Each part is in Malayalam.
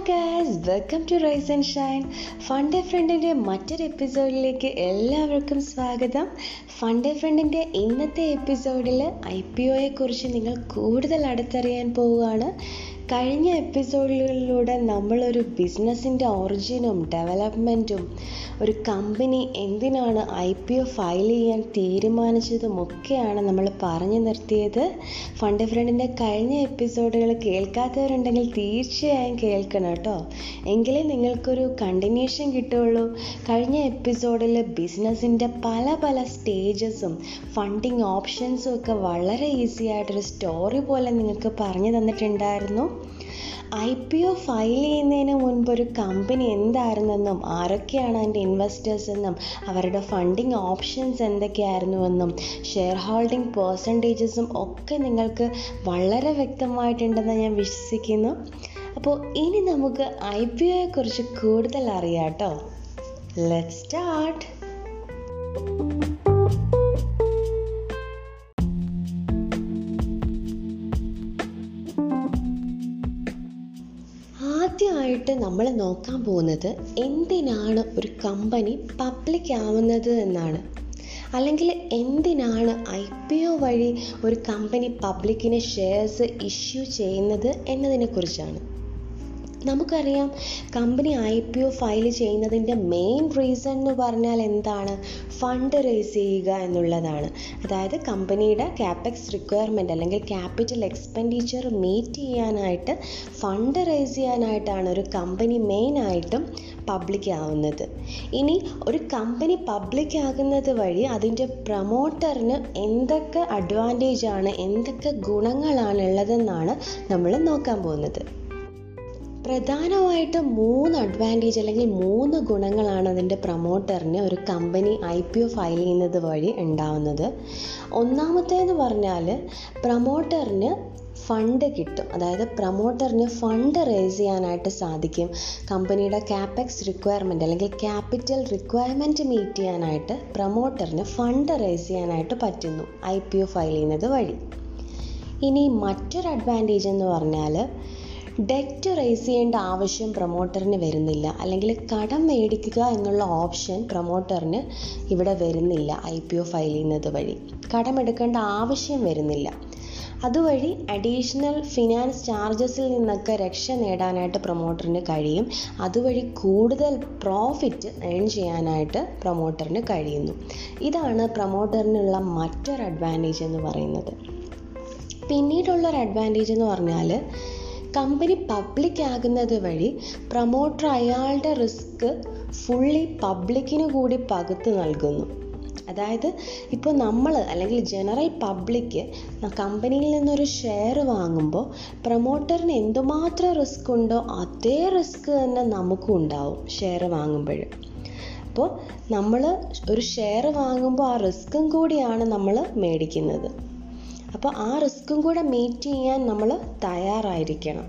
Hi guys welcome to rise and shine fund a ഫ്രണ്ടിന്റെ മറ്റൊരു എപ്പിസോഡിലേക്ക് എല്ലാവർക്കും സ്വാഗതം. ഫണ്ട് എ ഫ്രണ്ടിന്റെ ഇന്നത്തെ എപ്പിസോഡിൽ ഐ പി ഒയെക്കുറിച്ച് നിങ്ങൾ കൂടുതൽ അടുത്തറിയാൻ പോവുകയാണ്. കഴിഞ്ഞ എപ്പിസോഡുകളിലൂടെ നമ്മളൊരു ബിസിനസ്സിന്റെ ഒറിജിനും ഡെവലപ്മെന്റും ഒരു കമ്പനി എന്തിനാണ് ഐ പി ഒ ഫയൽ ചെയ്യാൻ തീരുമാനിച്ചതും ഒക്കെയാണ് നമ്മൾ പറഞ്ഞു നിർത്തിയത്. ഫണ്ട് ഫ്രണ്ടിന്റെ കഴിഞ്ഞ എപ്പിസോഡുകൾ കേൾക്കാത്തവരുണ്ടെങ്കിൽ തീർച്ചയായും കേൾക്കണം കേട്ടോ. എങ്കിലേ നിങ്ങൾക്കൊരു കണ്ടിന്യൂഷൻ കിട്ടുള്ളൂ കഴിഞ്ഞ എപ്പിസോഡിൽ ബിസിനസ്സിന്റെ പല പല സ്റ്റേജസും ഫണ്ടിങ് ഓപ്ഷൻസും ഒക്കെ വളരെ ഈസി ആയിട്ടൊരു സ്റ്റോറി പോലെ നിങ്ങൾക്ക് പറഞ്ഞു തന്നിട്ടുണ്ടായിരുന്നു. ഐ പി ഒ ഫയൽ ചെയ്യുന്നതിന് മുൻപ് ഒരു കമ്പനി എന്തായിരുന്നെന്നും ആരൊക്കെയാണ് അതിന്റെ ഇൻവെസ്റ്റേഴ്സ് എന്നും അവരുടെ ഫണ്ടിങ് ഓപ്ഷൻസ് എന്തൊക്കെയായിരുന്നുവെന്നും ഷെയർ ഹോൾഡിംഗ് പേഴ്സന്റേജസും ഒക്കെ നിങ്ങൾക്ക് വളരെ വ്യക്തമായിട്ടുണ്ടെന്ന് ഞാൻ വിശ്വസിക്കുന്നു. അപ്പോൾ ഇനി നമുക്ക് ഐ പി ഒയെക്കുറിച്ച് കൂടുതൽ അറിയാം കേട്ടോ. ലെറ്റ് സ്റ്റാർട്ട് ആദ്യമായിട്ട് നമ്മൾ നോക്കാൻ പോകുന്നത് എന്തിനാണ് ഒരു കമ്പനി പബ്ലിക് ആവുന്നത് എന്നാണ്. അല്ലെങ്കിൽ എന്തിനാണ് ഐ പി ഒ വഴി ഒരു കമ്പനി പബ്ലിക്കിന് ഷെയർസ് ഇഷ്യൂ ചെയ്യുന്നത് എന്നതിനെക്കുറിച്ചാണ്. നമുക്കറിയാം company I P O file ചെയ്യുന്നതിന്റെ മെയിൻ റീസൺ എന്ന് പറഞ്ഞാൽ എന്താണ്? ഫണ്ട് റേസ് ചെയ്യുക എന്നുള്ളതാണ്. അതായത് കമ്പനിയുടെ ക്യാപെക്സ് റിക്വയർമെന്റ് അല്ലെങ്കിൽ ക്യാപിറ്റൽ എക്സ്പെൻഡിച്ചർ മീറ്റ് ചെയ്യാനായിട്ട് ഫണ്ട് റേസ് ചെയ്യാനായിട്ടാണ് ഒരു കമ്പനി മെയിനായിട്ടും പബ്ലിക് ആവുന്നത്. ഇനി ഒരു കമ്പനി പബ്ലിക് ആകുന്നത് വഴി അതിന്റെ പ്രൊമോട്ടറിന് എന്തൊക്കെ അഡ്വാന്റേജ് ആണ് എന്തൊക്കെ ഗുണങ്ങളാണ് ഉള്ളതെന്നാണ് നമ്മൾ നോക്കാൻ പോകുന്നത്. പ്രധാനമായിട്ടും മൂന്ന് അഡ്വാന്റേജ് അല്ലെങ്കിൽ മൂന്ന് ഗുണങ്ങളാണ് അതിന്റെ പ്രൊമോട്ടറിന് ഒരു company I P O file ചെയ്യുന്നത് വഴി ഉണ്ടാവുന്നത്. ഒന്നാമത്തേന്ന് പറഞ്ഞാൽ പ്രൊമോട്ടറിന് ഫണ്ട് കിട്ടും. അതായത് പ്രൊമോട്ടറിന് ഫണ്ട് റേസ് ചെയ്യാനായിട്ട് സാധിക്കും. കമ്പനിയുടെ ക്യാപെക്സ് റിക്വയർമെന്റ് അല്ലെങ്കിൽ ക്യാപിറ്റൽ റിക്വയർമെന്റ് മീറ്റ് ചെയ്യാനായിട്ട് പ്രൊമോട്ടറിന് ഫണ്ട് റേസ് ചെയ്യാനായിട്ട് പറ്റുന്നു ഐ പി ഒ ഫയൽ ചെയ്യുന്നത് വഴി. ഇനി മറ്റൊരു അഡ്വാന്റേജ് എന്ന് പറഞ്ഞാൽ ഡെറ്റ് റേസ് ചെയ്യേണ്ട ആവശ്യം പ്രൊമോട്ടറിന് വരുന്നില്ല. അല്ലെങ്കിൽ കടം മേടിക്കുക എന്നുള്ള ഓപ്ഷൻ പ്രൊമോട്ടറിന് ഇവിടെ വരുന്നില്ല ഐ പി ഒ ഫയൽ ചെയ്യുന്നത് വഴി. കടമെടുക്കേണ്ട ആവശ്യം വരുന്നില്ല. അതുവഴി അഡീഷണൽ ഫിനാൻസ് ചാർജസിൽ നിന്നൊക്കെ രക്ഷ നേടാനായിട്ട് പ്രൊമോട്ടറിന് കഴിയും. അതുവഴി കൂടുതൽ പ്രോഫിറ്റ് ഏൺ ചെയ്യാനായിട്ട് പ്രൊമോട്ടറിന് കഴിയുന്നു. ഇതാണ് പ്രൊമോട്ടറിനുള്ള മറ്റൊരു അഡ്വാന്റേജ് എന്ന് പറയുന്നത്. പിന്നീടുള്ളൊരു അഡ്വാന്റേജ് എന്ന് പറഞ്ഞാൽ കമ്പനി പബ്ലിക് ആകുന്നത് വഴി പ്രൊമോട്ടർ അയാളുടെ റിസ്ക് ഫുള്ളി പബ്ലിക്കിന് കൂടി പകുത്ത് നൽകുന്നു. അതായത് ഇപ്പോൾ നമ്മൾ അല്ലെങ്കിൽ ജനറൽ പബ്ലിക്ക് കമ്പനിയിൽ നിന്നൊരു ഷെയർ വാങ്ങുമ്പോൾ പ്രൊമോട്ടറിന് എന്തുമാത്രം റിസ്ക് ഉണ്ടോ അതേ റിസ്ക് തന്നെ നമുക്കും ഉണ്ടാവും ഷെയർ വാങ്ങുമ്പോൾ അപ്പോൾ നമ്മൾ ഒരു ഷെയർ വാങ്ങുമ്പോൾ ആ റിസ്ക്കും കൂടിയാണ് നമ്മൾ മേടിക്കുന്നത്. അപ്പോൾ ആ റിസ്ക്കും കൂടെ മീറ്റ് ചെയ്യാൻ നമ്മൾ തയ്യാറായിരിക്കണം.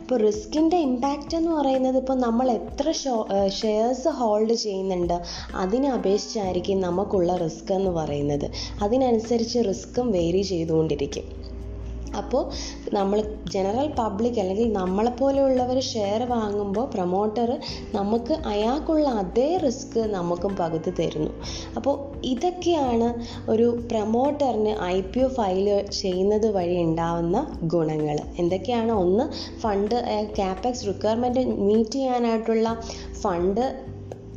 അപ്പോൾ റിസ്കിന്റെ ഇമ്പാക്റ്റ് എന്ന് പറയുന്നത് ഇപ്പോൾ നമ്മൾ എത്ര ഷെയർസ് ഹോൾഡ് ചെയ്യുന്നുണ്ട് അതിനെ അപേക്ഷിച്ചായിരിക്കും നമുക്കുള്ള റിസ്ക് എന്ന് പറയുന്നത്. അതിനനുസരിച്ച് റിസ്ക്കും വേരി ചെയ്തുകൊണ്ടിരിക്കും. അപ്പോൾ നമ്മൾ ജനറൽ പബ്ലിക് അല്ലെങ്കിൽ നമ്മളെപ്പോലെയുള്ളവർ ഷെയർ വാങ്ങുമ്പോൾ പ്രൊമോട്ടർ നമുക്ക് അയാൾക്കുള്ള അതേ റിസ്ക് നമുക്കും പകുതി തരുന്നു. അപ്പോൾ ഇതൊക്കെയാണ് ഒരു പ്രൊമോട്ടറിന് ഐ പി ഒ ഫയൽ ചെയ്യുന്നത് വഴി ഉണ്ടാവുന്ന ഗുണങ്ങൾ. എന്തൊക്കെയാണ്? ഒന്ന് ഫണ്ട് ക്യാപെക്സ് റിക്വയർമെന്റ് മീറ്റ് ചെയ്യാനായിട്ടുള്ള ഫണ്ട്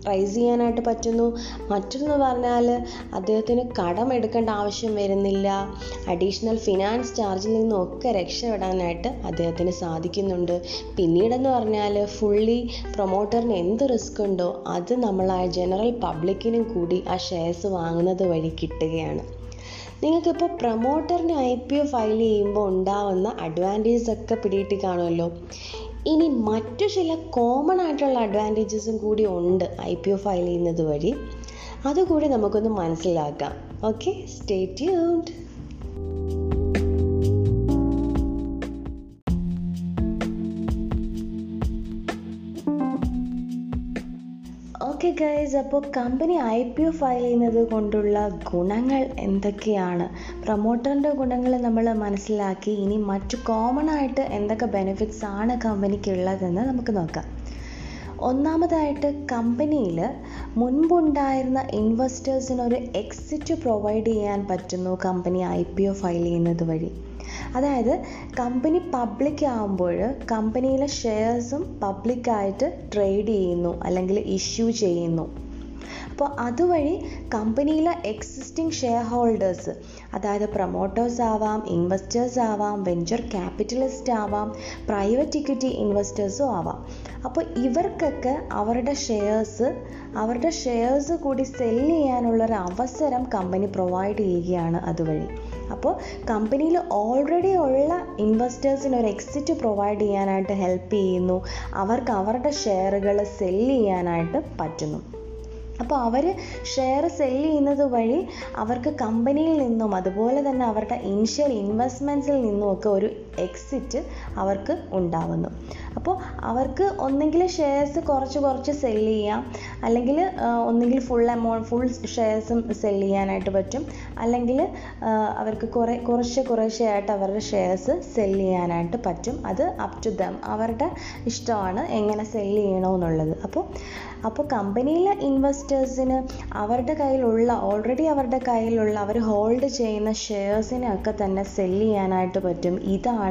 റൈസ് ചെയ്യാനായിട്ട് പറ്റുന്നു. മറ്റൊന്ന് പറഞ്ഞാൽ അദ്ദേഹത്തിന് കടം എടുക്കേണ്ട ആവശ്യം വരുന്നില്ല. അഡീഷണൽ ഫിനാൻസ് ചാർജിൽ നിന്നൊക്കെ രക്ഷപ്പെടാനായിട്ട് അദ്ദേഹത്തിന് സാധിക്കുന്നുണ്ട്. പിന്നീടെന്ന് പറഞ്ഞാൽ ഫുള്ളി പ്രൊമോട്ടറിന് എന്ത് റിസ്ക് ഉണ്ടോ അത് നമ്മൾ ആ ജനറൽ പബ്ലിക്കിനും കൂടി ആ ഷെയർസ് വാങ്ങുന്നത് വഴി കിട്ടുകയാണ്. നിങ്ങൾക്കിപ്പോൾ പ്രൊമോട്ടറിന് ഐ പി ഒ ഫയൽ ചെയ്യുമ്പോൾ ഉണ്ടാവുന്ന അഡ്വാന്റേജസ് ഒക്കെ പിടിയിട്ട് കാണുമല്ലോ. ഇനി മറ്റു ചില കോമൺ ആയിട്ടുള്ള അഡ്വാന്റേജസും കൂടി ഉണ്ട് ഐ പി ഒ ഫയൽ ചെയ്യുന്നത് വഴി. അതുകൂടി നമുക്കൊന്ന് മനസ്സിലാക്കാം. ഓക്കെ സ്റ്റേ ട്യൂൺഡ് ഗൈസ് അപ്പോൾ company I P O file ചെയ്യുന്നത് കൊണ്ടുള്ള ഗുണങ്ങൾ എന്തൊക്കെയാണ്? പ്രൊമോട്ടറിന്റെ ഗുണങ്ങൾ നമ്മൾ മനസ്സിലാക്കി ഇനി മറ്റു കോമൺ ആയിട്ട് എന്തൊക്കെ ബെനിഫിറ്റ്സ് ആണ് കമ്പനിക്ക് ഉള്ളതെന്ന് നമുക്ക് നോക്കാം. ഒന്നാമതായിട്ട് കമ്പനിയിൽ മുൻപുണ്ടായിരുന്ന ഇൻവെസ്റ്റേഴ്സിനൊരു എക്സിറ്റ് പ്രൊവൈഡ് ചെയ്യാൻ പറ്റുന്നു company I P O file ചെയ്യുന്നത് വഴി. അതായത് കമ്പനി പബ്ലിക് ആകുമ്പോൾ കമ്പനിയിലെ ഷെയർസും പബ്ലിക്കായിട്ട് ട്രേഡ് ചെയ്യുന്നു അല്ലെങ്കിൽ ഇഷ്യൂ ചെയ്യുന്നു. അപ്പോൾ അതുവഴി കമ്പനിയിലെ എക്സിസ്റ്റിംഗ് ഷെയർ ഹോൾഡേഴ്സ് അതായത് പ്രൊമോട്ടേഴ്സ് ആവാം ഇൻവെസ്റ്റേഴ്സ് ആവാം വെഞ്ചർ ക്യാപിറ്റലിസ്റ്റ് ആവാം പ്രൈവറ്റ് ഇക്വിറ്റി ഇൻവെസ്റ്റേഴ്സും ആവാം. അപ്പോൾ ഇവർക്കൊക്കെ അവരുടെ ഷെയർസ് അവരുടെ ഷെയർസ് കൂടി സെൽ ചെയ്യാനുള്ളൊരു അവസരം കമ്പനി പ്രൊവൈഡ് ചെയ്യുകയാണ് അതുവഴി. അപ്പോൾ കമ്പനിയിൽ ഓൾറെഡി ഉള്ള ഇൻവെസ്റ്റേഴ്സിന് ഒരു എക്സിറ്റ് പ്രൊവൈഡ് ചെയ്യാനായിട്ട് ഹെൽപ്പ് ചെയ്യുന്നു. അവർക്ക് അവരുടെ ഷെയറുകൾ സെൽ ചെയ്യാനായിട്ട് പറ്റുന്നു. അപ്പോൾ അവർ ഷെയർ സെൽ ചെയ്യുന്നത് വഴി അവർക്ക് കമ്പനിയിൽ നിന്നും അതുപോലെ തന്നെ അവരുടെ ഇനിഷ്യൽ ഇൻവെസ്റ്റ്മെന്റ്സിൽ നിന്നുമൊക്കെ ഒരു എക്സിറ്റ് അവർക്ക് ഉണ്ടാവുന്നു. അപ്പോൾ അവർക്ക് ഒന്നെങ്കിൽ ഷെയർസ് കുറച്ച് കുറച്ച് സെല്ല് ചെയ്യാം. അല്ലെങ്കിൽ ഒന്നെങ്കിൽ ഫുൾ എമൗണ്ട് ഫുൾ ഷെയർസും സെല്ല് ചെയ്യാനായിട്ട് പറ്റും. അല്ലെങ്കിൽ അവർക്ക് കുറേ കുറച്ച് കുറേശ്ശെ ആയിട്ട് അവരുടെ ഷെയർസ് സെല്ല് ചെയ്യാനായിട്ട് പറ്റും. അത് അപ് ടു ദം അവരുടെ ഇഷ്ടമാണ് എങ്ങനെ സെല്ല് ചെയ്യണമെന്നുള്ളത്. അപ്പോൾ അപ്പോൾ കമ്പനിയിലെ ഇൻവെസ്റ്റേഴ്സിന് അവരുടെ കയ്യിലുള്ള ഓൾറെഡി അവരുടെ കയ്യിലുള്ള അവർ ഹോൾഡ് ചെയ്യുന്ന ഷെയർസിനെ ഒക്കെ തന്നെ സെല്ല് ചെയ്യാനായിട്ട് പറ്റും. ഇതാണ്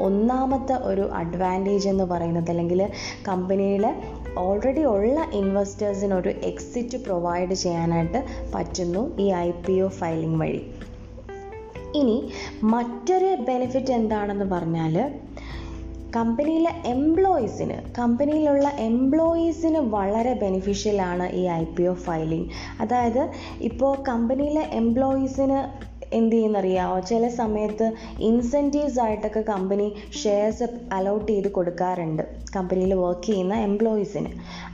ഒന്നാമത്തെ ഒരു അഡ്വാന്റേജ് എന്ന് പറയുന്നത്. അല്ലെങ്കിൽ കമ്പനിയിൽ ഓൾറെഡി ഉള്ള ഇൻവെസ്റ്റേഴ്സിനൊരു എക്സിറ്റ് പ്രൊവൈഡ് ചെയ്യാനായിട്ട് പറ്റുന്നു ഈ ഐ പി ഒ ഫയലിംഗ് വഴി. ഇനി മറ്റൊരു ബെനിഫിറ്റ് എന്താണെന്ന് പറഞ്ഞാൽ കമ്പനിയിലെ എംപ്ലോയീസിന് കമ്പനിയിലുള്ള എംപ്ലോയീസിന് വളരെ ബെനിഫിഷ്യലാണ് ഈ ഐ പി ഒ ഫയലിംഗ് അതായത് ഇപ്പോൾ കമ്പനിയിലെ എംപ്ലോയീസിന് എന്ത് ചെയ്യുന്നറിയാമോ ചില സമയത്ത് ഇൻസെന്റീവ്സ് ആയിട്ടൊക്കെ കമ്പനി ഷെയർസ് അലോട്ട് ചെയ്ത് കൊടുക്കാറുണ്ട്. കമ്പനിയിൽ വർക്ക് ചെയ്യുന്ന എംപ്ലോയീസിന്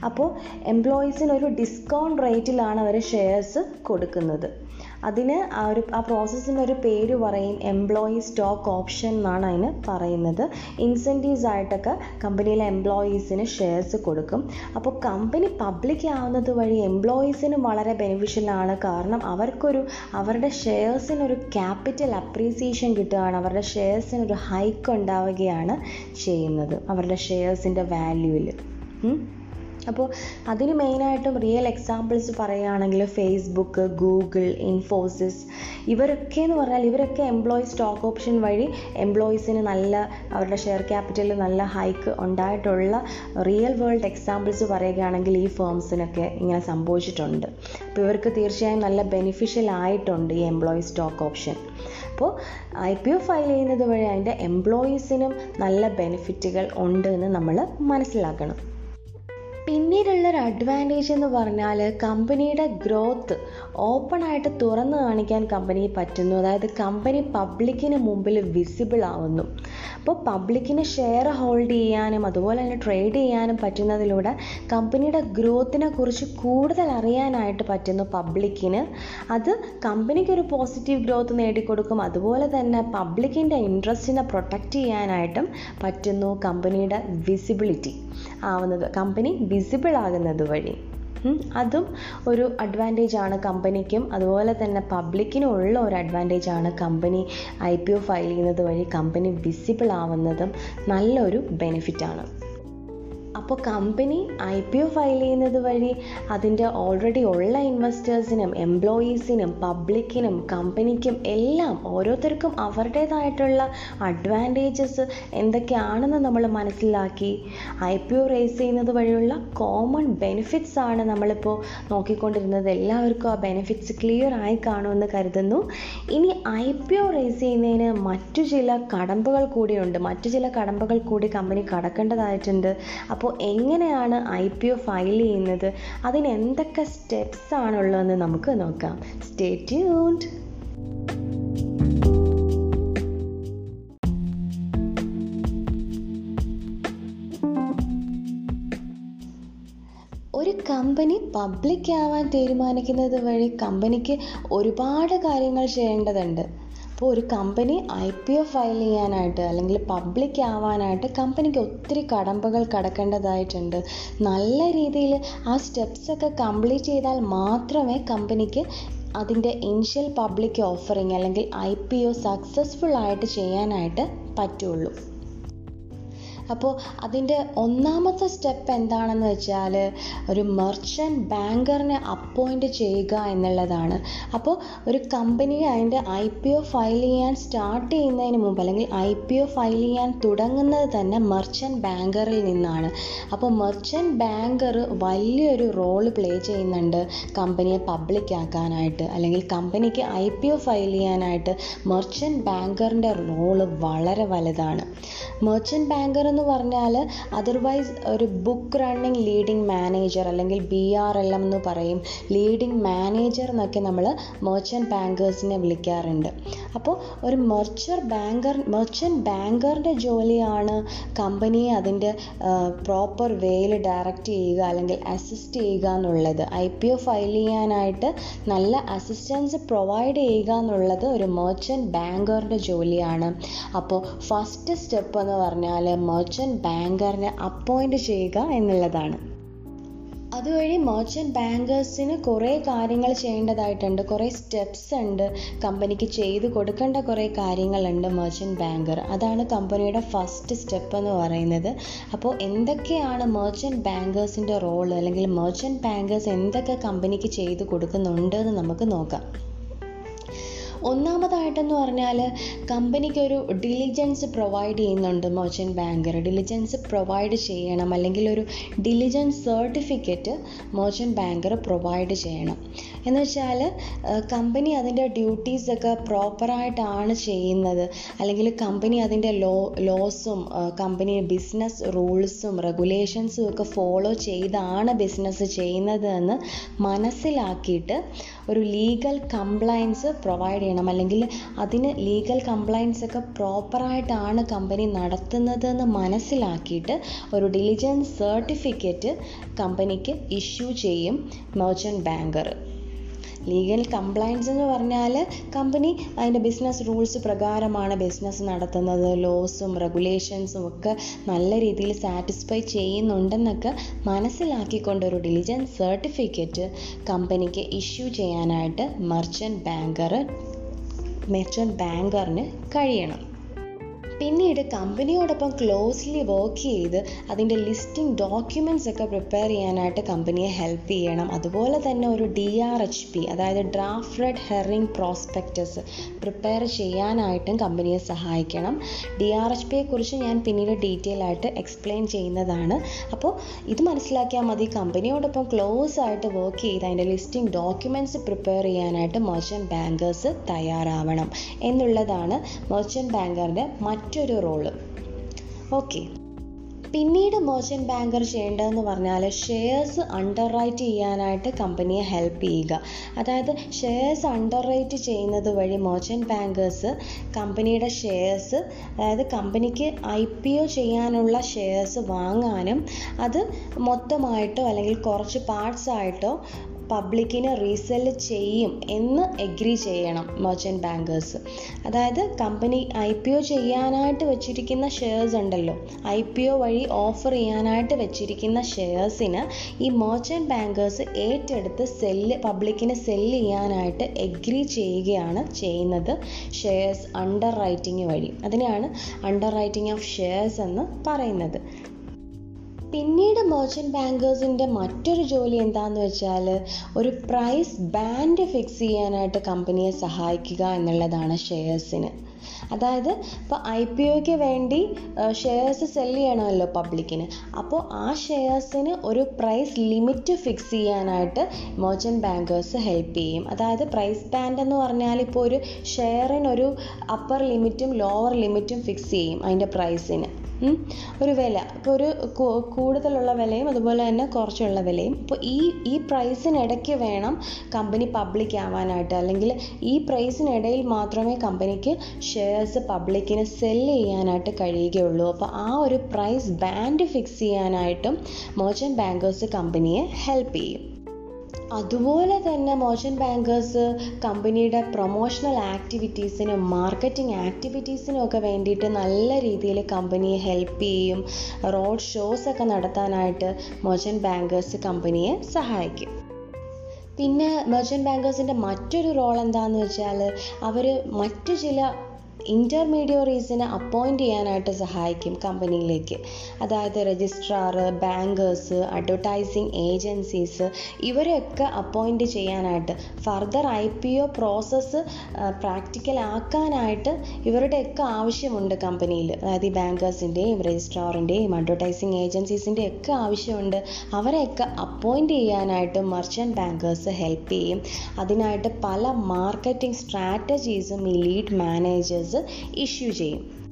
അപ്പോൾ എംപ്ലോയീസിന് ഒരു ഡിസ്കൗണ്ട് റേറ്റിലാണ് അവർ ഷെയർസ് കൊടുക്കുന്നത്. അതിന് ആ ഒരു ആ പ്രോസസ്സിന് ഒരു പേര് പറയും എംപ്ലോയി സ്റ്റോക്ക് ഓപ്ഷൻ എന്നാണ് അതിന് പറയുന്നത്. ഇൻസെന്റീവ്സ് ആയിട്ടൊക്കെ കമ്പനിയിലെ എംപ്ലോയീസിന് ഷെയർസ് കൊടുക്കും. അപ്പോൾ കമ്പനി പബ്ലിക് ആവുന്നത് വഴി എംപ്ലോയീസിന് വളരെ ബെനിഫിഷ്യൽ ആണ്. കാരണം അവർക്കൊരു അവരുടെ ഷെയർസിനൊരു ക്യാപിറ്റൽ അപ്രീസിയേഷൻ കിട്ടുകയാണ്. അവരുടെ ഷെയർസിനൊരു ഹൈക്ക് ഉണ്ടാവുകയാണ് ചെയ്യുന്നത്. അവരുടെ ഷെയർസിന്റെ വാല്യൂവിൽ അപ്പോൾ അതിന് മെയിനായിട്ടും റിയൽ എക്സാമ്പിൾസ് പറയുകയാണെങ്കിൽ ഫേസ്ബുക്ക് ഗൂഗിൾ ഇൻഫോസിസ് ഇവരൊക്കെ എന്ന് പറഞ്ഞാൽ ഇവരൊക്കെ എംപ്ലോയി സ്റ്റോക്ക് ഓപ്ഷൻ വഴി എംപ്ലോയീസിന് നല്ല അവരുടെ ഷെയർ ക്യാപിറ്റലിൽ നല്ല ഹൈക്ക് ഉണ്ടായിട്ടുള്ള റിയൽ വേൾഡ് എക്സാമ്പിൾസ് പറയുകയാണെങ്കിൽ ഈ ഫേംസിനൊക്കെ ഇങ്ങനെ സംഭവിച്ചിട്ടുണ്ട്. അപ്പോൾ ഇവർക്ക് തീർച്ചയായും നല്ല ബെനിഫിഷ്യൽ ആയിട്ടുണ്ട് ഈ എംപ്ലോയി സ്റ്റോക്ക് ഓപ്ഷൻ അപ്പോൾ ഐ പി ഒ ഫയൽ ചെയ്യുന്നത് വഴി അതിന്റെ എംപ്ലോയീസിനും നല്ല ബെനിഫിറ്റുകൾ ഉണ്ട് എന്ന് നമ്മൾ മനസ്സിലാക്കണം. പിന്നീടുള്ളൊരു അഡ്വാന്റേജ് എന്ന് പറഞ്ഞാൽ കമ്പനിയുടെ ഗ്രോത്ത് ഓപ്പണായിട്ട് തുറന്നു കാണിക്കാൻ കമ്പനിക്ക് പറ്റുന്നു. അതായത് കമ്പനി പബ്ലിക്കിന് മുമ്പിൽ വിസിബിൾ ആവുന്നു. അപ്പോൾ പബ്ലിക്കിന് ഷെയർ ഹോൾഡ് ചെയ്യാനും അതുപോലെ തന്നെ ട്രേഡ് ചെയ്യാനും പറ്റുന്നതിലൂടെ കമ്പനിയുടെ ഗ്രോത്തിനെ കുറിച്ച് കൂടുതൽ അറിയാനായിട്ട് പറ്റുന്നു പബ്ലിക്കിന് അത് കമ്പനിക്കൊരു പോസിറ്റീവ് ഗ്രോത്ത് നേടിക്കൊടുക്കും. അതുപോലെ തന്നെ പബ്ലിക്കിന്റെ ഇൻട്രസ്റ്റിനെ പ്രൊട്ടക്റ്റ് ചെയ്യാനായിട്ടും പറ്റുന്നു കമ്പനിയുടെ വിസിബിലിറ്റി ആവുന്നത്. കമ്പനി വിസിബിൾ ആകുന്നത് വഴി. അതും ഒരു അഡ്വാന്റേജ് ആണ് കമ്പനിക്കും അതുപോലെ തന്നെ പബ്ലിക്കിനും ഉള്ള ഒരു അഡ്വാന്റേജ് ആണ് company I P O file ചെയ്യുന്നത് വഴി കമ്പനി വിസിബിൾ ആവുന്നതും നല്ലൊരു ബെനിഫിറ്റാണ് അപ്പോൾ company I P O file ചെയ്യുന്നത് വഴി അതിന്റെ ഓൾറെഡി ഉള്ള ഇൻവെസ്റ്റേഴ്സിനും എംപ്ലോയീസിനും പബ്ലിക്കിനും കമ്പനിക്കും എല്ലാം ഓരോരുത്തർക്കും അവരുടേതായിട്ടുള്ള അഡ്വാന്റേജസ് എന്തൊക്കെയാണെന്ന് നമ്മൾ മനസ്സിലാക്കി. ഐ പി ഒ റേസ് ചെയ്യുന്നത് വഴിയുള്ള കോമൺ ബെനിഫിറ്റ്സ് ആണ് നമ്മളിപ്പോൾ നോക്കിക്കൊണ്ടിരുന്നത്. എല്ലാവർക്കും ആ ബെനിഫിറ്റ്സ് ക്ലിയർ ആയി കാണുമെന്ന് കരുതുന്നു. ഇനി ഐ പി ഒ റേസ് ചെയ്യുന്നതിന് മറ്റു ചില കടമ്പകൾ കൂടിയുണ്ട്. മറ്റു ചില കടമ്പകൾ കൂടി കമ്പനി കടക്കേണ്ടതായിട്ടുണ്ട്. അപ്പോൾ എങ്ങനെയാണ് ഐ പി ഒ ഫയൽ ചെയ്യുന്നത്? അതിന് എന്തൊക്കെ സ്റ്റെപ്സ് ആണുള്ളതെന്ന് നമുക്ക് നോക്കാം. സ്റ്റേറ്റ് ട്യൂൺഡ് ഒരു കമ്പനി പബ്ലിക് ആവാൻ തീരുമാനിക്കുന്നത് വഴി കമ്പനിക്ക് ഒരുപാട് കാര്യങ്ങൾ ചെയ്യേണ്ടതുണ്ട്. അപ്പോൾ ഒരു company I P O file ചെയ്യാനായിട്ട് അല്ലെങ്കിൽ പബ്ലിക് ആവാനായിട്ട് കമ്പനിക്ക് ഒത്തിരി കടമ്പകൾ കടക്കേണ്ടതായിട്ടുണ്ട്. നല്ല രീതിയിൽ ആ സ്റ്റെപ്സൊക്കെ കംപ്ലീറ്റ് ചെയ്താൽ മാത്രമേ കമ്പനിക്ക് അതിന്റെ ഇനിഷ്യൽ പബ്ലിക് ഓഫറിങ് അല്ലെങ്കിൽ ഐ പി ഒ സക്സസ്ഫുൾ ആയിട്ട് ചെയ്യാനായിട്ട് പറ്റുള്ളൂ. അപ്പോൾ അതിന്റെ ഒന്നാമത്തെ സ്റ്റെപ്പ് എന്താണെന്ന് വെച്ചാൽ ഒരു മെർച്ചന്റ് ബാങ്കറിനെ അപ്പോയിന്റ് ചെയ്യുക എന്നുള്ളതാണ്. അപ്പോൾ ഒരു കമ്പനി അതിന്റെ ഐ പി ഒ ഫയൽ ചെയ്യാൻ സ്റ്റാർട്ട് ചെയ്യുന്നതിന് മുമ്പ് അല്ലെങ്കിൽ ഐ പി ഒ ഫയൽ ചെയ്യാൻ തുടങ്ങുന്നത് തന്നെ മെർച്ചന്റ് ബാങ്കറിൽ നിന്നാണ്. അപ്പോൾ മെർച്ചന്റ് ബാങ്കർ വലിയൊരു റോൾ പ്ലേ ചെയ്യുന്നുണ്ട് കമ്പനിയെ പബ്ലിക് ആക്കാനായിട്ട് അല്ലെങ്കിൽ കമ്പനിക്ക് ഐ പി ഒ ഫയൽ ചെയ്യാനായിട്ട് മെർച്ചന്റ് ബാങ്കറിന്റെ റോൾ വളരെ വലുതാണ്. മെർച്ചന്റ് ബാങ്കർ എന്ന് പറഞ്ഞാൽ അതർവൈസ് ഒരു ബുക്ക് റണ്ണിങ് ലീഡിംഗ് മാനേജർ അല്ലെങ്കിൽ ബി ആർ എൽ എം എന്ന് പറയും. ലീഡിംഗ് മാനേജർ എന്നൊക്കെ നമ്മൾ മെർച്ചൻ ബാങ്കേഴ്സിനെ വിളിക്കാറുണ്ട്. അപ്പോൾ ഒരു മെർച്ചർ ബാങ്കർ മെർച്ചൻ ബാങ്കറിന്റെ ജോലിയാണ് കമ്പനിയെ അതിന്റെ പ്രോപ്പർ വേയിൽ ഡയറക്റ്റ് ചെയ്യുക അല്ലെങ്കിൽ അസിസ്റ്റ് ചെയ്യുക എന്നുള്ളത്. ഐ പി ഒ ഫയൽ ചെയ്യാനായിട്ട് നല്ല അസിസ്റ്റൻസ് പ്രൊവൈഡ് ചെയ്യുക എന്നുള്ളത് ഒരു മെർച്ചൻ ബാങ്കറിന്റെ ജോലിയാണ്. അപ്പോൾ ഫസ്റ്റ് സ്റ്റെപ്പ് എന്ന് പറഞ്ഞാൽ മെർച്ചന്റ് ബാങ്കറിനെ അപ്പോയിന്റ് ചെയ്യുക എന്നുള്ളതാണ്. അതുവഴി മെർച്ചന്റ് ബാങ്കേഴ്സിന് കുറേ കാര്യങ്ങൾ ചെയ്യേണ്ടതായിട്ടുണ്ട്. കുറേ സ്റ്റെപ്സ് ഉണ്ട്. കമ്പനിക്ക് ചെയ്ത് കൊടുക്കേണ്ട കുറേ കാര്യങ്ങളുണ്ട് മെർച്ചന്റ് ബാങ്കർ അതാണ് കമ്പനിയുടെ ഫസ്റ്റ് സ്റ്റെപ്പ് എന്ന് പറയുന്നത്. അപ്പോൾ എന്തൊക്കെയാണ് മെർച്ചന്റ് ബാങ്കേഴ്സിന്റെ റോൾ അല്ലെങ്കിൽ മെർച്ചന്റ് ബാങ്കേഴ്സ് എന്തൊക്കെ കമ്പനിക്ക് ചെയ്ത് കൊടുക്കുന്നുണ്ട് എന്ന് നമുക്ക് നോക്കാം. ഒന്നാമതായിട്ടെന്ന് പറഞ്ഞാൽ കമ്പനിക്ക് ഒരു ഡിലിജൻസ് പ്രൊവൈഡ് ചെയ്യുന്നുണ്ട് മെർച്ചന്റ് ബാങ്കർ ഡിലിജൻസ് പ്രൊവൈഡ് ചെയ്യണം. അല്ലെങ്കിൽ ഒരു diligence certificate merchant banker provide ചെയ്യണം. എന്ന് വെച്ചാൽ കമ്പനി അതിന്റെ ഡ്യൂട്ടീസൊക്കെ പ്രോപ്പറായിട്ടാണ് ചെയ്യുന്നത്. അല്ലെങ്കിൽ കമ്പനി അതിന്റെ ലോ ലോസും കമ്പനി ബിസിനസ് റൂൾസും റെഗുലേഷൻസും ഒക്കെ ഫോളോ ചെയ്താണ് ബിസിനസ് ചെയ്യുന്നത് എന്ന് മനസ്സിലാക്കിയിട്ട് ഒരു ലീഗൽ കംപ്ലയൻസ് പ്രൊവൈഡ് ചെയ്യണം. അല്ലെങ്കിൽ അതിന് ലീഗൽ കംപ്ലയൻസ് ഒക്കെ പ്രോപ്പറായിട്ടാണ് കമ്പനി നടത്തുന്നതെന്ന് മനസ്സിലാക്കിയിട്ട് ഒരു ഡിലിജൻസ് സർട്ടിഫിക്കറ്റ് കമ്പനിക്ക് ഇഷ്യൂ ചെയ്യും മെർച്ചന്റ് ബാങ്കർ ലീഗൽ കംപ്ലയൻസ് എന്ന് പറഞ്ഞാൽ കമ്പനി അതിന്റെ ബിസിനസ് റൂൾസ് പ്രകാരമാണ് ബിസിനസ് നടത്തുന്നത്. ലോസും റെഗുലേഷൻസും ഒക്കെ നല്ല രീതിയിൽ സാറ്റിസ്ഫൈ ചെയ്യുന്നുണ്ടെന്നൊക്കെ മനസ്സിലാക്കിക്കൊണ്ട് ഒരു ഡിലിജൻസ് സർട്ടിഫിക്കറ്റ് കമ്പനിക്ക് ഇഷ്യൂ ചെയ്യാനായിട്ട് മെർച്ചന്റ് ബാങ്കർ മെർച്ചന്റ് ബാങ്കറിന് കഴിയണം. പിന്നീട് കമ്പനിയോടൊപ്പം ക്ലോസ്ലി വർക്ക് ചെയ്ത് അതിന്റെ ലിസ്റ്റിംഗ് ഡോക്യുമെന്റ്സ് ഒക്കെ പ്രിപ്പയർ ചെയ്യാനായിട്ട് കമ്പനിയെ ഹെൽപ്പ് ചെയ്യണം. അതുപോലെ തന്നെ ഒരു ഡി ആർ എച്ച് പി അതായത് draft red herring prospectus prepare ചെയ്യാനായിട്ടും കമ്പനിയെ സഹായിക്കണം. ഡി ആർ എച്ച് പിയെ കുറിച്ച് ഞാൻ പിന്നീട് ഡീറ്റെയിൽ ആയിട്ട് എക്സ്പ്ലെയിൻ ചെയ്യുന്നതാണ്. അപ്പോൾ ഇത് മനസ്സിലാക്കിയാൽ മതി കമ്പനിയോടൊപ്പം ക്ലോസ് ആയിട്ട് വർക്ക് ചെയ്ത് അതിന്റെ ലിസ്റ്റിംഗ് ഡോക്യുമെന്റ്സ് പ്രിപ്പയർ ചെയ്യാനായിട്ട് മെർച്ചന്റ് ബാങ്കേഴ്സ് തയ്യാറാവണം എന്നുള്ളതാണ് മെർച്ചന്റ് ബാങ്കറിന്റെ മറ്റൊരു റോൾ ഓക്കെ പിന്നീട് മെർച്ചന്റ് ബാങ്കർ ചെയ്യേണ്ടതെന്ന് പറഞ്ഞാൽ ഷെയർസ് അണ്ടർ റൈറ്റ് ചെയ്യാനായിട്ട് കമ്പനിയെ ഹെൽപ്പ് ചെയ്യുക. അതായത് ഷെയർസ് അണ്ടർ റൈറ്റ് ചെയ്യുന്നത് വഴി മെർച്ചന്റ് ബാങ്കേഴ്സ് കമ്പനിയുടെ ഷെയർസ് അതായത് കമ്പനിക്ക് ഐ പി ഒ ചെയ്യാനുള്ള ഷെയർസ് വാങ്ങാനും അത് മൊത്തമായിട്ടോ അല്ലെങ്കിൽ കുറച്ച് പാർട്സ് ആയിട്ടോ പബ്ലിക്കിന് റീസെൽ ചെയ്യും എന്ന് എഗ്രി ചെയ്യണം മെർച്ചന്റ് ബാങ്കേഴ്സ് അതായത് കമ്പനി ഐ പി ഒ ചെയ്യാനായിട്ട് വെച്ചിരിക്കുന്ന ഷെയർസ് ഉണ്ടല്ലോ. ഐ പി ഒ വഴി ഓഫർ ചെയ്യാനായിട്ട് വെച്ചിരിക്കുന്ന ഷെയർസിന് ഈ മെർച്ചന്റ് ബാങ്കേഴ്സ് ഏറ്റെടുത്ത് സെല്ല് പബ്ലിക്കിന് സെല്ല് ചെയ്യാനായിട്ട് എഗ്രി ചെയ്യുകയാണ് ചെയ്യുന്നത് ഷെയർസ് അണ്ടർ റൈറ്റിംഗ് വഴി. അതിനെയാണ് അണ്ടർ റൈറ്റിംഗ് ഓഫ് ഷെയർസ് എന്ന് പറയുന്നത്. പിന്നീട് മെർച്ചന്റ് ബാങ്കേഴ്സിന്റെ മറ്റൊരു ജോലി എന്താണെന്ന് വെച്ചാൽ ഒരു പ്രൈസ് ബാൻഡ് ഫിക്സ് ചെയ്യാനായിട്ട് കമ്പനിയെ സഹായിക്കുക എന്നുള്ളതാണ് ഷെയർസിന് അതായത് ഇപ്പോൾ ഐ പി ഒക്ക് വേണ്ടി ഷെയർസ് സെൽ ചെയ്യണമല്ലോ പബ്ലിക്കിന് അപ്പോൾ ആ ഷെയർസിന് ഒരു പ്രൈസ് ലിമിറ്റ് ഫിക്സ് ചെയ്യാനായിട്ട് മെർച്ചന്റ് ബാങ്കേഴ്സ് ഹെൽപ്പ് ചെയ്യും. അതായത് പ്രൈസ് ബാൻഡ് എന്ന് പറഞ്ഞാൽ ഇപ്പോൾ ഒരു ഷെയറിനൊരു അപ്പർ ലിമിറ്റും ലോവർ ലിമിറ്റും ഫിക്സ് ചെയ്യും അതിന്റെ പ്രൈസിന് ഒരു വില. ഇപ്പോൾ ഒരു കൂടുതലുള്ള വിലയും അതുപോലെ തന്നെ കുറച്ചുള്ള വിലയും. ഇപ്പോൾ ഈ ഈ പ്രൈസിനിടയ്ക്ക് വേണം കമ്പനി പബ്ലിക് ആവാനായിട്ട്. അല്ലെങ്കിൽ ഈ പ്രൈസിനിടയിൽ മാത്രമേ കമ്പനിക്ക് ഷെയർസ് പബ്ലിക്കിന് സെല്ല് ചെയ്യാനായിട്ട് കഴിയുകയുള്ളൂ. അപ്പോൾ ആ ഒരു പ്രൈസ് ബാൻഡ് ഫിക്സ് ചെയ്യാനായിട്ടും മെർച്ചന്റ് ബാങ്കേഴ്സ് കമ്പനിയെ ഹെൽപ്പ് ചെയ്യും. അതുപോലെ തന്നെ മോഷൻ ബാങ്കേഴ്സ് കമ്പനിയുടെ പ്രൊമോഷണൽ ആക്ടിവിറ്റീസിനും മാർക്കറ്റിംഗ് ആക്ടിവിറ്റീസിനും ഒക്കെ വേണ്ടിയിട്ട് നല്ല രീതിയിൽ കമ്പനിയെ ഹെൽപ്പ് ചെയ്യും. റോഡ് ഷോസ് ഒക്കെ നടത്താനായിട്ട് മോഷൻ ബാങ്കേഴ്സ് കമ്പനിയെ സഹായിക്കും. പിന്നെ മെർച്ചന്റ് ബാങ്കേഴ്സിന്റെ മറ്റൊരു റോൾ എന്താണെന്ന് വെച്ചാൽ അവർ മറ്റു ചില ഇന്റർമീഡിയറീസിനെ അപ്പോയിന്റ് ചെയ്യാനായിട്ട് സഹായിക്കും കമ്പനിയിലേക്ക്. അതായത് രജിസ്ട്രാർ ബാങ്കേഴ്സ് അഡ്വർടൈസിങ് ഏജൻസീസ് ഇവരെയൊക്കെ അപ്പോയിന്റ് ചെയ്യാനായിട്ട് further I P O process practical ആക്കാനായിട്ട് ഇവരുടെയൊക്കെ ആവശ്യമുണ്ട് കമ്പനിയിൽ. അതായത് ഈ ബാങ്കേഴ്സിന്റെയും രജിസ്ട്രാറിന്റെയും അഡ്വർടൈസിങ് ഏജൻസീസിന്റെ ഒക്കെ ആവശ്യമുണ്ട്. അവരെയൊക്കെ അപ്പോയിന്റ് ചെയ്യാനായിട്ട് മർച്ചന്റ് ബാങ്കേഴ്സ് ഹെൽപ്പ് ചെയ്യും. അതിനായിട്ട് പല മാർക്കറ്റിംഗ് സ്ട്രാറ്റജീസും ഈ ലീഡ് മാനേജേഴ്സ് ഇഷ്യൂ ചെയ്യും.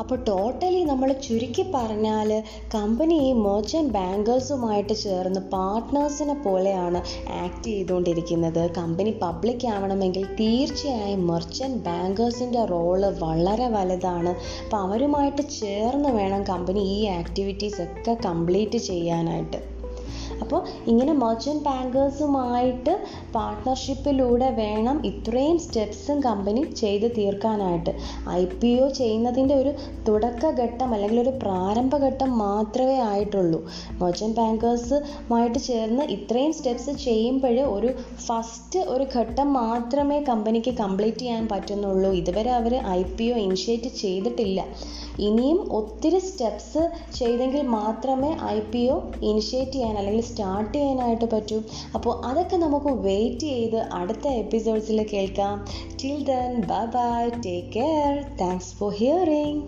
അപ്പോൾ ടോട്ടലി നമ്മൾ ചുരുക്കി പറഞ്ഞാൽ കമ്പനി ഈ മെർച്ചന്റ് ബാങ്കേഴ്സുമായിട്ട് ചേർന്ന് പാർട്ട്നേഴ്സിനെ പോലെയാണ് ആക്ട് ചെയ്തുകൊണ്ടിരിക്കുന്നത്. കമ്പനി പബ്ലിക് ആവണമെങ്കിൽ തീർച്ചയായും മെർച്ചന്റ് ബാങ്കേഴ്സിന്റെ റോൾ വളരെ വലുതാണ്. അപ്പോൾ അവരുമായിട്ട് ചേർന്ന് വേണം കമ്പനി ഈ ആക്ടിവിറ്റീസ് ഒക്കെ കംപ്ലീറ്റ് ചെയ്യാനായിട്ട്. അപ്പോൾ ഇങ്ങനെ മെർച്ചന്റ് ബാങ്കേഴ്സുമായിട്ട് പാർട്ട്ണർഷിപ്പിലൂടെ വേണം ഇത്രയും സ്റ്റെപ്സും കമ്പനി ചെയ്ത് തീർക്കാനായിട്ട്. ഐ പി ഒ ചെയ്യുന്നതിന്റെ ഒരു തുടക്കഘട്ടം അല്ലെങ്കിൽ ഒരു പ്രാരംഭഘട്ടം മാത്രമേ ആയിട്ടുള്ളൂ. മെർച്ചന്റ് ബാങ്കേഴ്സുമായിട്ട് ചേർന്ന് ഇത്രയും സ്റ്റെപ്സ് ചെയ്യുമ്പോൾ ഒരു ഫസ്റ്റ് ഒരു ഘട്ടം മാത്രമേ കമ്പനിക്ക് കംപ്ലീറ്റ് ചെയ്യാൻ പറ്റുന്നുള്ളൂ. ഇതുവരെ അവർ ഐ പി ഒ ഇനിഷ്യേറ്റ് ചെയ്തിട്ടില്ല. ഇനിയും ഒത്തിരി സ്റ്റെപ്സ് ചെയ്തെങ്കിൽ മാത്രമേ ഐ പി ഒ ഇനിഷ്യേറ്റ് ചെയ്യാൻ അല്ലെങ്കിൽ സ്റ്റാർട്ട് ചെയ്യാനായിട്ട് പറ്റും. അപ്പോൾ അതൊക്കെ നമുക്ക് വെയിറ്റ് ചെയ്ത് അടുത്ത എപ്പിസോഡ്സിൽ കേൾക്കാം. Till then bye bye take care thanks for hearing